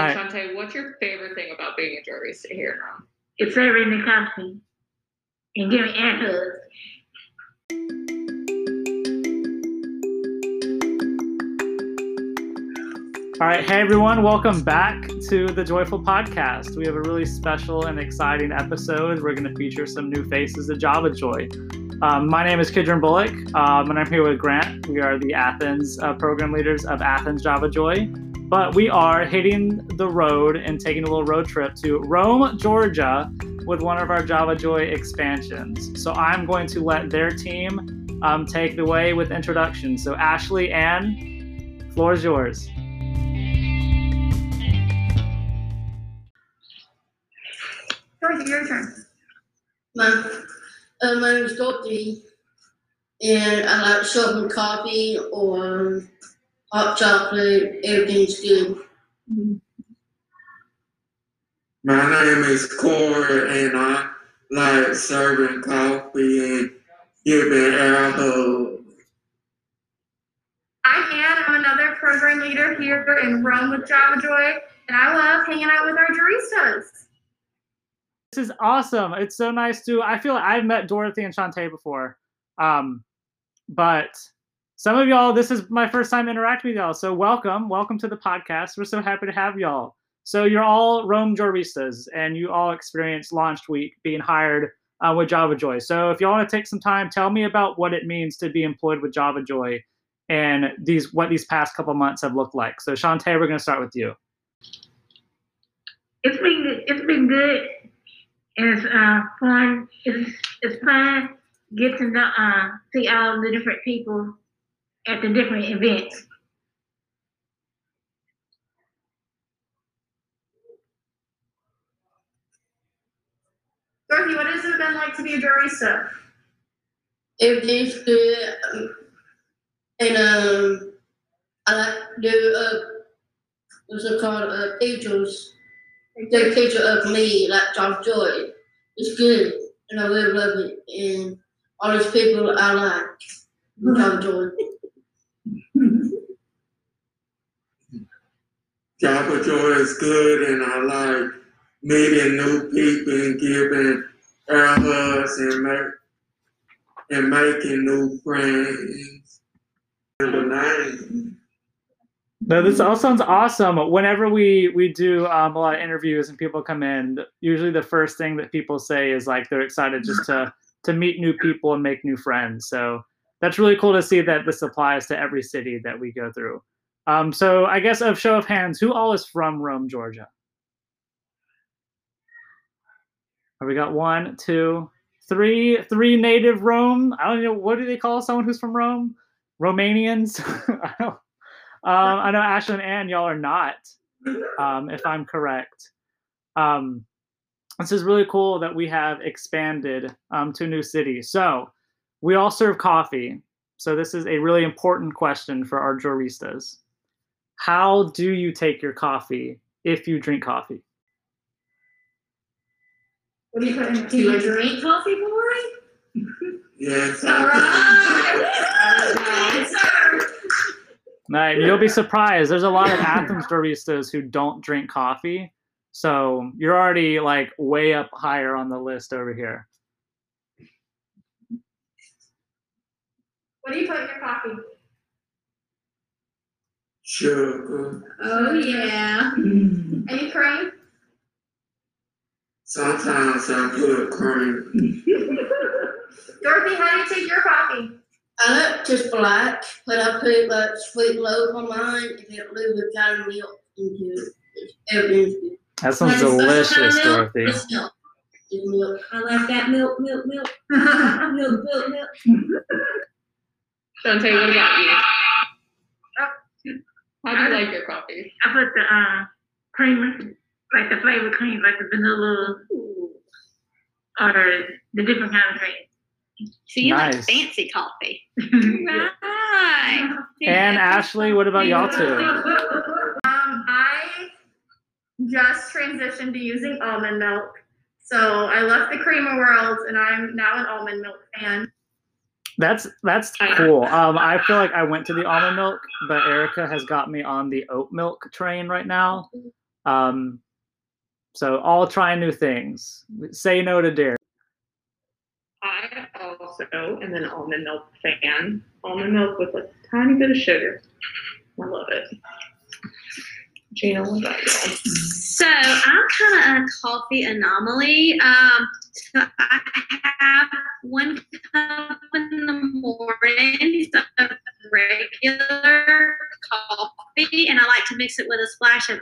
then All right. Shawnta, what's your favorite thing about being a barista here in Rome? It's serving the coffee and giving air hugs. All right, hey everyone, welcome back to the Joyful Podcast. We have a really special and exciting episode. We're going to feature some new faces of Java Joy. Um, my name is Kidron Bullock, um, and I'm here with Grant. We are the Athens uh, program leaders of Athens Java Joy. But we are hitting the road and taking a little road trip to Rome, Georgia, with one of our Java Joy expansions. So I'm going to let their team um, take the way with introductions. So Ashley, Anne, floor is yours. Dorothy, your turn. My, uh, my name is Dorothy, and I like shopping coffee or hot chocolate. Everything's good. My name is Corey, and I like serving coffee and giving air hugs. I'm Anne. I'm another program leader here in Rome with Java Joy, and I love hanging out with our baristas. This is awesome. It's so nice to. I feel like I've met Dorothy and Shawnta before, um, but some of y'all, this is my first time interacting with y'all. So welcome, welcome to the podcast. We're so happy to have y'all. So you're all Rome Joyristas, and you all experienced launch week being hired uh, with Java Joy. So if y'all want to take some time, tell me about what it means to be employed with Java Joy, and these what these past couple months have looked like. So Shawnta, we're going to start with you. It's been good. It's been good. It's uh, fun. It's it's fun. Get to know, uh, see all the different people at the different events. Dorothy, what has it been like to be a barista? Everything's good. Um, and um, I like to do uh, what's it called? Uh, pictures. Take a picture of me, like John Joy. It's good, and I really love it. And all these people I like, Josh Joy. Java Joy is good, and I like meeting new people and giving air hugs and make and making new friends. The name. No, this all sounds awesome. Whenever we we do um, a lot of interviews and people come in, usually the first thing that people say is like they're excited just to to meet new people and make new friends. So that's really cool to see that this applies to every city that we go through. Um, so I guess of show of hands, who all is from Rome, Georgia? We got one, two, three, three native Rome. I don't know what do they call someone who's from Rome? Romanians. I don't. Um, I know Ashley and Anne, y'all are not, um, if I'm correct. Um, this is really cool that we have expanded um, to a new city. So we all serve coffee. So this is a really important question for our Joyristas. How do you take your coffee if you drink coffee? What do you put in Do you drink coffee, boy? Yes, All I right. Right, you'll be surprised. There's a lot of Athens baristas who don't drink coffee. So you're already like way up higher on the list over here. What do you put in your coffee? Sugar. Oh yeah. Any cream? Sometimes I put cream. Dorothy, how do you take your coffee? I like just black, but I put like sweet loaf on mine and get a little bit of milk into it. Everything's. That sounds Nice. delicious, Milk. Dorothy. It's milk. It's milk. I like that milk, milk, milk, milk, milk, milk. Shawnta, what about you? Oh. How do you like your coffee? I put the uh, creamer, like the flavor cream, like the vanilla or the different kind of cream. So you Nice. like fancy coffee. Yeah. Right. And Ashley, what about y'all two? Um, I just transitioned to using almond milk. So I left the creamer world and I'm now an almond milk fan. That's that's cool. Um, I feel like I went to the almond milk, but Erica has got me on the oat milk train right now. Um, so all trying new things. Say no to dairy. I also am an almond milk fan. Almond milk with a tiny bit of sugar. I love it. Gina, what about you? So I'm kind of a coffee anomaly. Um, so I have one cup in the morning, so regular coffee, and I like to mix it with a splash of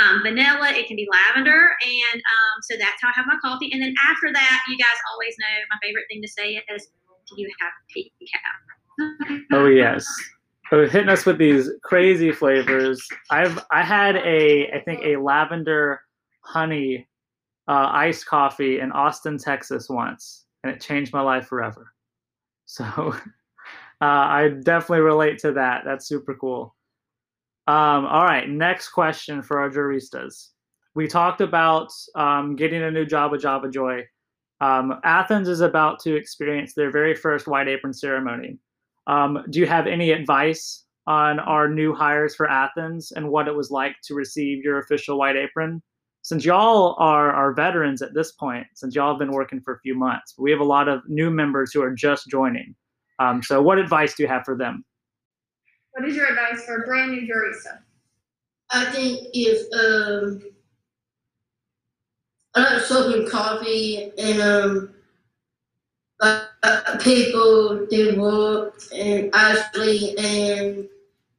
um, vanilla. It can be lavender, and um, so that's how I have my coffee. And then after that, you guys always know my favorite thing to say is, "Do you have decaf?" Oh yes. So hitting us with these crazy flavors. I've I had a I think a lavender honey uh, iced coffee in Austin, Texas once, and it changed my life forever. So uh, I definitely relate to that. That's super cool. Um, all right, next question for our Joyristas. We talked about um, getting a new job with Java Joy. Um, Athens is about to experience their very first white apron ceremony. Um, do you have any advice on our new hires for Athens and what it was like to receive your official white apron? Since y'all are are veterans at this point, since y'all have been working for a few months, we have a lot of new members who are just joining. Um, so, what advice do you have for them? What is your advice for a brand new Joyrista? I think if um I like soaking coffee and um uh, uh, people they work and Ashley and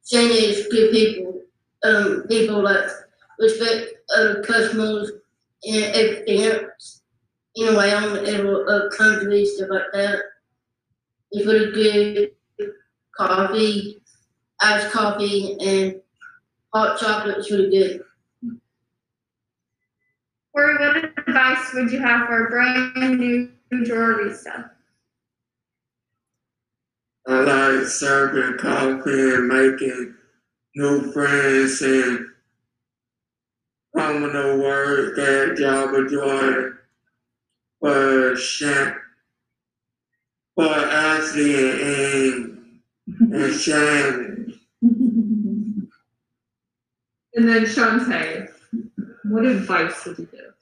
Shane is good people. Um people that respect other customers and everything else. You know, I own every uh, country, stuff like that. It's really good coffee, iced coffee and hot chocolate is really good. Corey, what advice would you have for a brand new Joyrista? I like serving coffee and making new friends and common words that Java Joy for Shan for Ashley and, and Shannon. And then Shawnta, what advice would you give?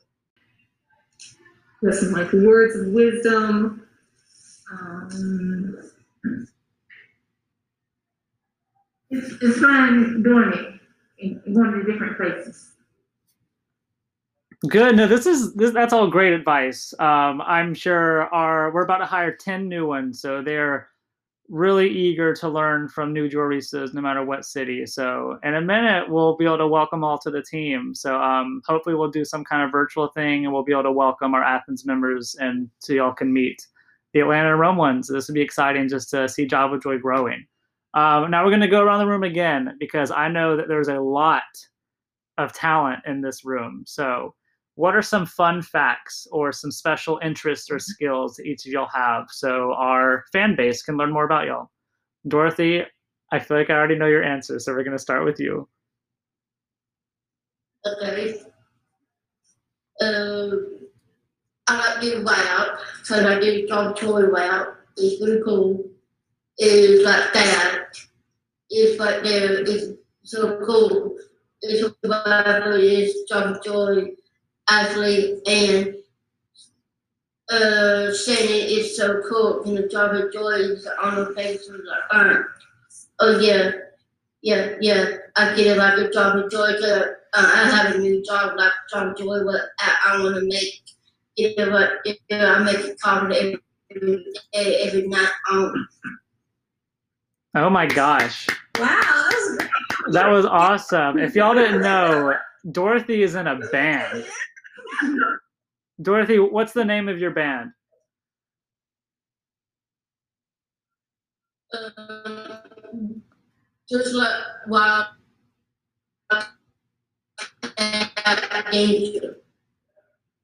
There's some like words of wisdom. Um, It's, it's fun doing it in going to different places. Good. No, this is this. That's all great advice. Um, I'm sure our we're about to hire ten new ones, so they're really eager to learn from new Joyristas, no matter what city. So in a minute, we'll be able to welcome all to the team. So um, hopefully, we'll do some kind of virtual thing, and we'll be able to welcome our Athens members, and so y'all can meet the Atlanta and Rome ones. This would be exciting just to see Java Joy growing. Um, now we're going to go around the room again because I know that there's a lot of talent in this room. So what are some fun facts or some special interests or skills that each of y'all have so our fan base can learn more about y'all? Dorothy, I feel like I already know your answer, so we're going to start with you. Okay. Um, I like doing layout, so I do John Toy layout. It's really cool. It's like that. It's like there. It's so cool. It's about it's John Joy, Ashley, and uh, Shannon is so cool. And the Java Joy is on the face of the earth. Oh yeah, yeah, yeah. I get it like a Java Joy. 'cause, Uh, I have a new job like Java Joy, but I, I want to make it. But if I make it coffee every every, every night. Um, Oh my gosh. Wow, that was great. That was awesome. If y'all didn't know, Dorothy is in a band. Dorothy, what's the name of your band? um, just like danger.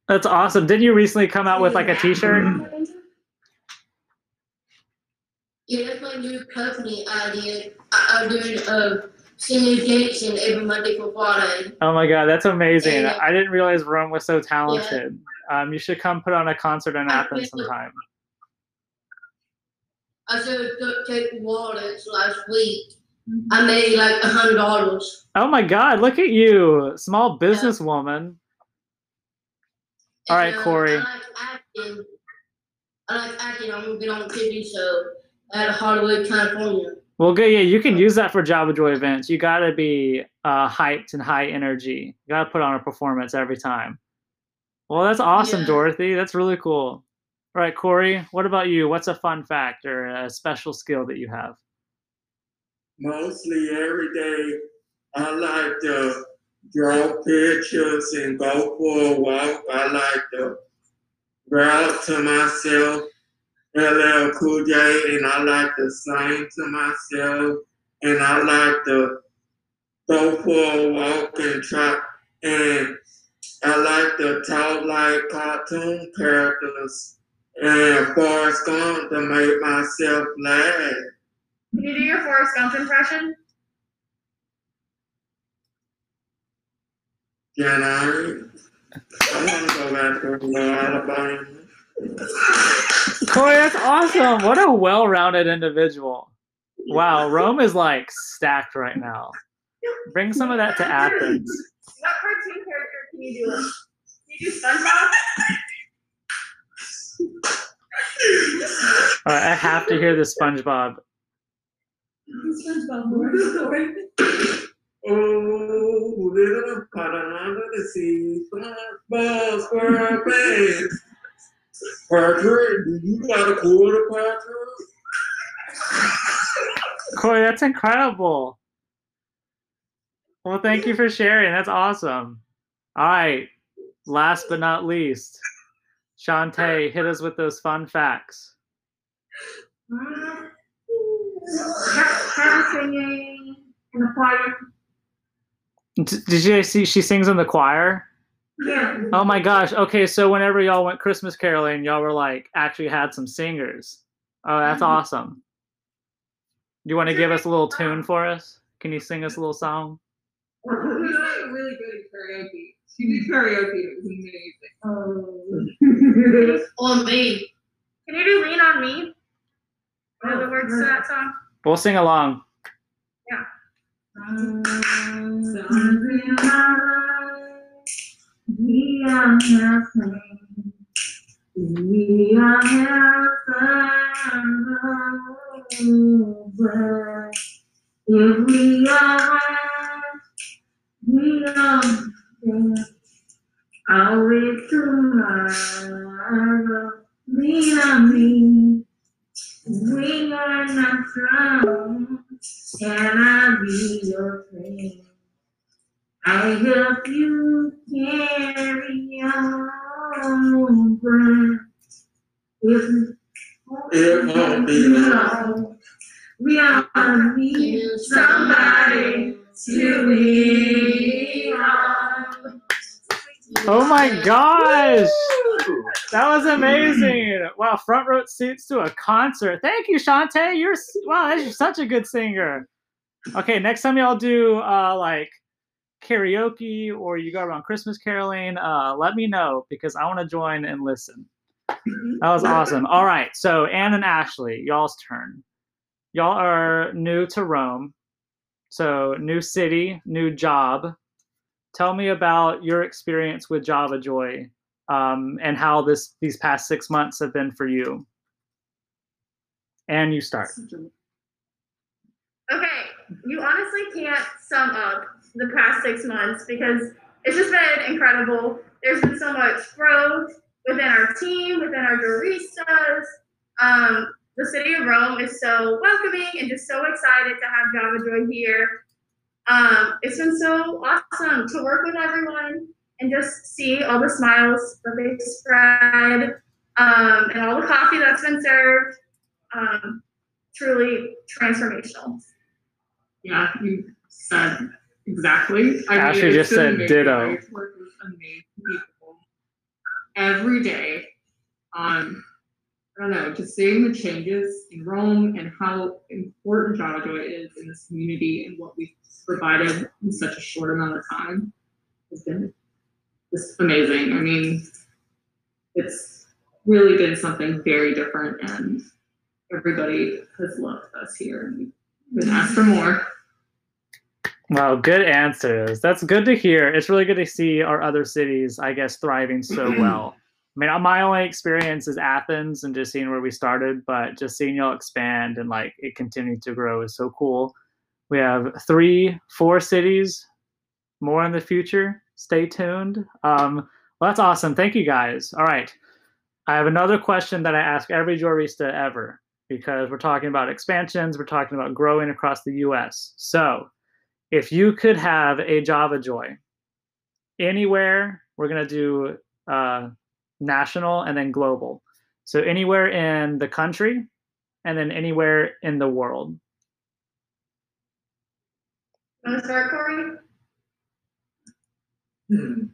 That's awesome. Didn't you recently come out with like a t-shirt? Yeah, that's my new company idea. I, I'm doing a senior Jackson every Monday for Friday. Oh my god, that's amazing. Yeah. I didn't realize Rome was so talented. Um, you should come put on a concert in Athens sometime. I said duct tape wallets last week I made like a hundred dollars. Oh my God! Look at you, small businesswoman. All right, And, uh, Corey. I like acting. I like acting. I'm gonna get on a TV show at Hollywood, California. Well, good. Yeah, you can use that for Java Joy events. You got to be uh, hyped and high energy. You got to put on a performance every time. Well, that's awesome, Yeah. Dorothy. That's really cool. All right, Corey. What about you? What's a fun fact or a special skill that you have? Mostly every day, I like to draw pictures and go for a walk. I like to rap to myself, LL Cool J, and I like to sing to myself, and I like to go for a walk and try, and I like to talk like cartoon characters and Forrest Gump to make myself laugh. Can you do your Forrest Gump impression? Can I? I want to go back to Alabama. Corey, that's awesome. What a well-rounded individual. Wow, Rome is like stacked right now. Bring some of that to Athens. What cartoon character can you do? Can you do SpongeBob? All right, I have to hear the SpongeBob. Oh, little pot under the sea, SpongeBob SquarePants. Patrick, do you got a quarter, Patrick? Corey, that's incredible. Well, thank you for sharing. That's awesome. All right. Last but not least, Shawnta, hit us with those fun facts. Singing in the choir. Did you see she sings in the choir? Yeah. Oh my gosh. Okay, so whenever y'all went Christmas caroling, y'all were like actually had some singers. Oh, that's mm-hmm. awesome. Do you want to give us a little tune for us? Can you sing us a little song? She's like really good at karaoke. She did karaoke. It was amazing. On me. Can you do Lean on Me? What are the words to that song? We'll sing along. We are nothing. We are nothing over. If we are, we are there. Always tomorrow. We are me. We are not strong. Can I be your friend? I help you carry on. If It won't be long. we are need somebody to lean on. Oh my gosh! That was amazing! Wow, front row seats to a concert. Thank you, Shawnta. You're wow, you're such a good singer. Okay, next time y'all do uh, like karaoke or you go around Christmas caroling, uh, let me know because I want to join and listen. That was awesome. All right, so Anne and Ashley, y'all's turn. Y'all are new to Rome, so new city, new job. Tell me about your experience with Java Joy um, and how this these past six months have been for you. And you start. Okay, you honestly can't sum up the past six months because it's just been incredible. There's been so much growth within our team, within our baristas. Um, the city of Rome is so welcoming and just so excited to have Java Joy here. Um, it's been so awesome to work with everyone and just see all the smiles that they spread um, and all the coffee that's been served. Um, truly transformational. Yeah, you said exactly. I Ashley it's just said amazing. ditto. I work with amazing people every day. Um, I don't know, just seeing the changes in Rome and how important Java is in this community and what we've provided in such a short amount of time has been just amazing. I mean, it's really been something very different and everybody has loved us here and we've been asked for more. Wow, good answers. That's good to hear. It's really good to see our other cities, I guess, thriving so well. I mean, my only experience is Athens and just seeing where we started, but just seeing y'all expand and like it continue to grow is so cool. We have three, four cities more in the future. Stay tuned. Um, well, that's awesome. Thank you guys. All right. I have another question that I ask every Joyrista ever because we're talking about expansions, we're talking about growing across the US. So, if you could have a Java Joy anywhere, we're going to do uh, national and then global. So, anywhere in the country and then anywhere in the world. Want to start, Corey?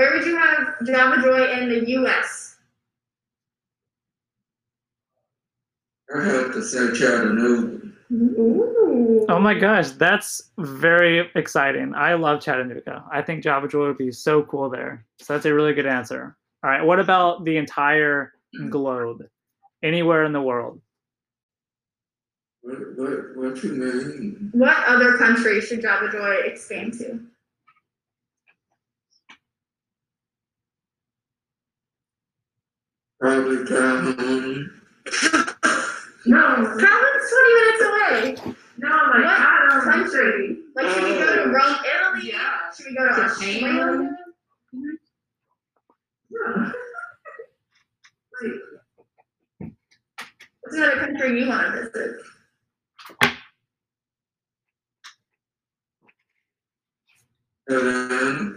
Where would you have Java Joy in the US? I have to say Chattanooga. Ooh. Oh my gosh, that's very exciting. I love Chattanooga. I think Java Joy would be so cool there. So that's a really good answer. All right, what about the entire mm. globe? Anywhere in the world? What, what, what you mean? What other country should Java Joy expand to? Probably Calhoun. No, Calhoun's 20 minutes away. no, like, What I don't know. country? Like, should we go to oh, Rome, Italy? Yeah. Should we go to Japan. Australia? What's another country you want to visit? Atlanta.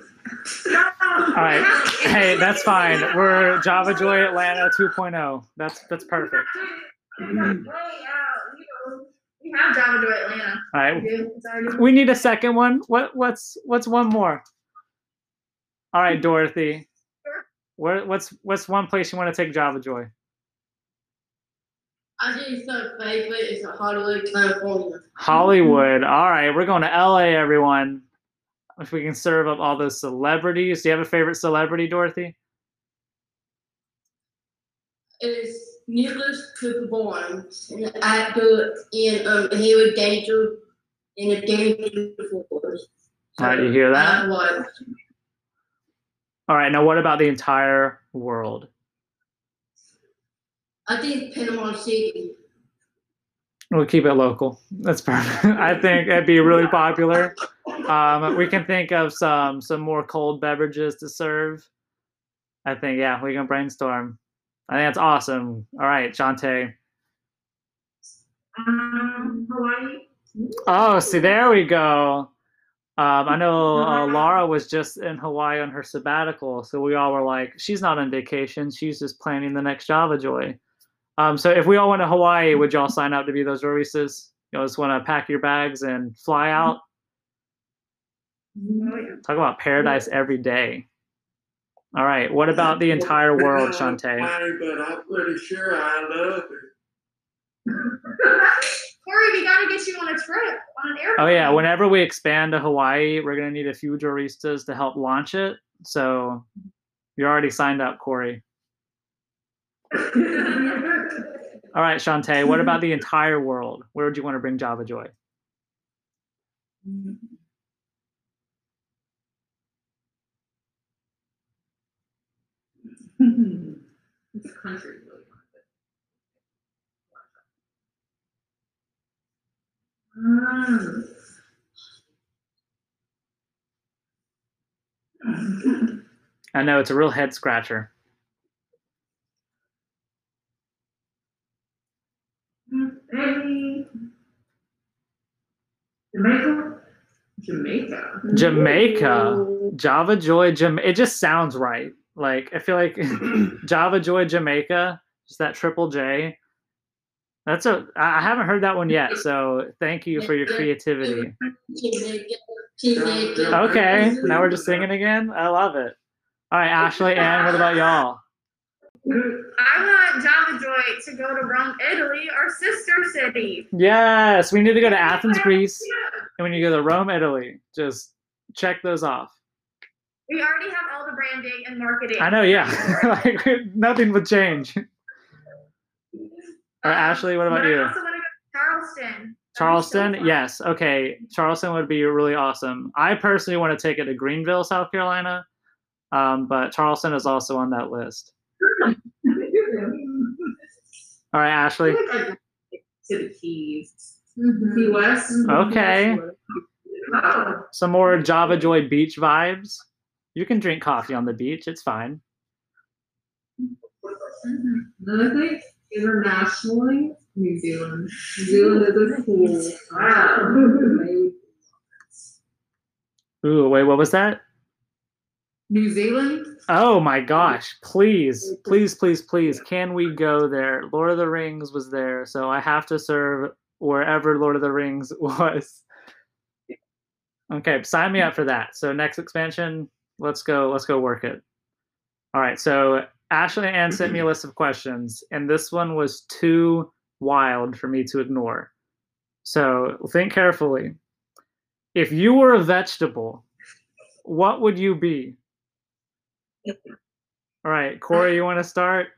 All right. Hey, that's fine. We're Java Joy Atlanta 2.0. That's that's perfect. Way out, you know, We have Java Joy Atlanta. All right. We already- We need a second one. What what's what's one more? All right, Dorothy. Where what's what's one place you want to take Java Joy? I think my favorite is Hollywood, California. Hollywood. All right, we're going to LA, everyone. If we can serve up all those celebrities. Do you have a favorite celebrity, Dorothy? It is Nicholas Cooper Barnes, an actor in um, Henry Danger in a Danger Force. All right, you hear that? All right, now what about the entire world? I think Panama City. We'll keep it local. That's perfect. I think it'd be really popular. Um, we can think of some some more cold beverages to serve. I think yeah, we can brainstorm. I think that's awesome. All right, Shawnta. Um, Hawaii. Oh, see, there we go. Um, I know uh, Laura was just in Hawaii on her sabbatical, so we all were like, she's not on vacation; she's just planning the next Java Joy. Um, so if we all went to Hawaii, would y'all sign up to be those Orisas? You all just want to pack your bags and fly out? Oh. Talk about paradise every day. All right, what about the entire world, Yeah, Shawnta? But I'm pretty sure I love it. Corey, we gotta get you on a trip, on an airplane. Oh yeah, whenever we expand to Hawaii, we're gonna need a few Joyristas to help launch it. So you're already signed up, Corey. All right, Shawnta, what about the entire world? Where would you want to bring Java Joy? This country really wants it. Mm. I know it's a real head scratcher. Jamaica. Jamaica. Jamaica, Java Joy, Jam. It just sounds right. Like I feel like Java Joy Jamaica, just that triple J. That's a I haven't heard that one yet. So thank you for your creativity. Jamaica. Jamaica. Okay, now we're just singing again. I love it. All right, Ashley, Anne, what about y'all? I want Java Joy to go to Rome, Italy, our sister city. Yes, we need to go to Athens, Greece, and we need to go to Rome, Italy. Just check those off. We already have all the branding and marketing. I know, yeah. like nothing would change. All right, Ashley, what about But I you? also want to go to Charleston Charleston, fun. yes. Okay, Charleston would be really awesome. I personally want to take it to Greenville, South Carolina, um, but Charleston is also on that list. All right, Ashley. I feel like I'd like to the Keys. Key West. Okay. Some more Java Joy beach vibes. You can drink coffee on the beach. It's fine. Mm-hmm. Then I think internationally, New Zealand. New Zealand is a cool. Wow. Ooh, wait, what was that? New Zealand. Oh my gosh, please, please, please, please, can we go there? Lord of the Rings was there, so I have to serve wherever Lord of the Rings was. Okay, sign me up for that. So next expansion, let's go, let's go work it. All right, so Ashley and Anne sent me a list of questions, and this one was too wild for me to ignore. So think carefully. If you were a vegetable, what would you be? All right, Corey, you want to start?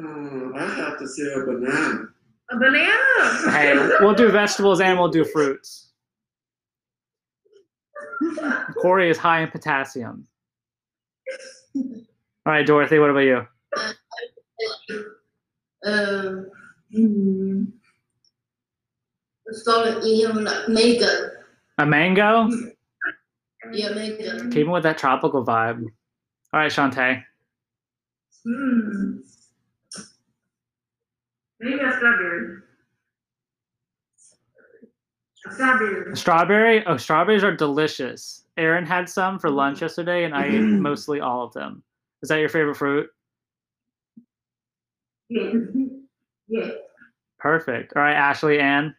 Uh, I have to say a banana. A banana. Hey, we'll do vegetables and we'll do fruits. Corey is high in potassium. All right, Dorothy, what about you? Um, hmm, let's call um, mango. A mango? Yeah, mango. Keeping with that tropical vibe. All right, Shawnta. Hmm. Maybe a strawberry. A strawberry. Strawberry? Oh, strawberries are delicious. Aaron had some for lunch yesterday, and I ate mostly all of them. Is that your favorite fruit? Yeah. Yeah. Perfect. All right, Ashley, Anne.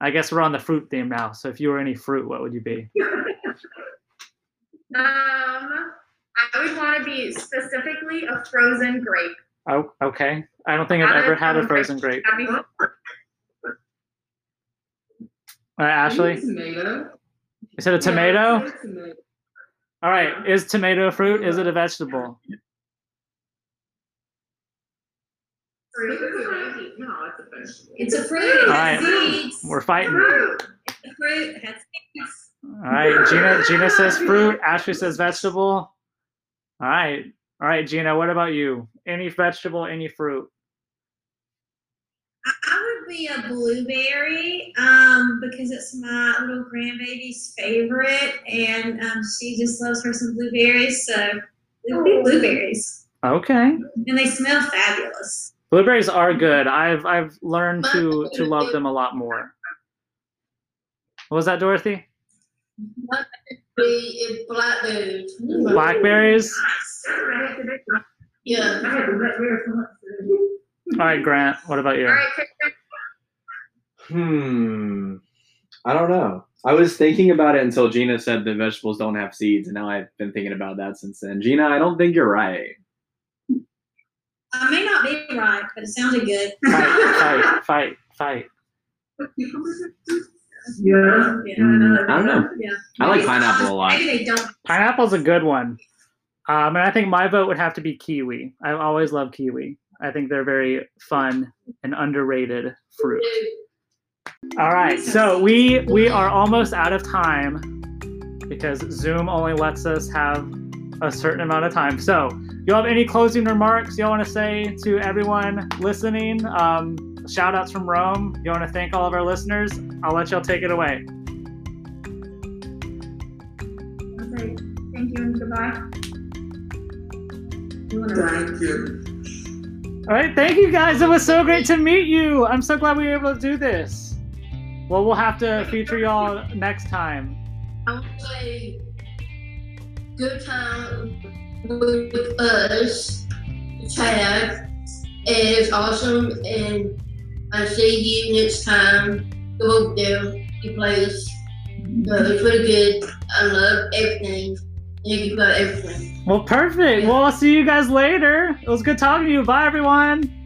I guess we're on the fruit theme now. So if you were any fruit, what would you be? Um, I would want to be specifically a frozen grape. Oh, okay. I don't think I've ever had a frozen frozen grape. All right, Ashley. Tomato. You it a tomato? Yeah, I'd say tomato. All right. Is tomato a fruit? Is it a vegetable? Fruit a veggie. No, it's a vegetable. It's a fruit. It All has right. seeds. We're fighting. fruit. Fruit. Has seeds. All right. Gina Gina says fruit. Ashley says vegetable. All right. All right, Gina, what about you? Any vegetable, any fruit? I, I would be a blueberry um, because it's my little grandbaby's favorite, and um, she just loves her some blueberries. So it would be blueberries, Okay. and they smell fabulous. Blueberries are good. I've I've learned to to love them a lot more. What was that, Dorothy? Be is blackberries. Blackberries? Yeah. I had the blackberry for lunch today. All right, Grant, what about you? All right, Kristen. Hmm. I don't know. I was thinking about it until Gina said that vegetables don't have seeds, and now I've been thinking about that since then. Gina, I don't think you're right. I may not be right, but it sounded good. Fight, fight, fight, fight. Yeah. Yeah. Mm, I don't know. Yeah. I like Maybe- pineapple a lot. Maybe they don't. Pineapple's a good one. Um, and I think my vote would have to be kiwi. I've always loved kiwi. I think they're very fun and underrated fruit. All right, so we we are almost out of time because Zoom only lets us have a certain amount of time. So, you have any closing remarks you want to say to everyone listening? Um, shout outs from Rome. You want to thank all of our listeners? I'll let y'all take it away. I'll say thank you and goodbye. You Thank you. All right, thank you guys. It was so great to meet you. I'm so glad we were able to do this. Well, we'll have to feature y'all next time. I would say good time with us, Chad. is awesome, and I see you next time. Go there, the place. So it's uh, really good. I love everything. Thank you for everything. Well, perfect. Well, I'll see you guys later. It was good talking to you. Bye, everyone.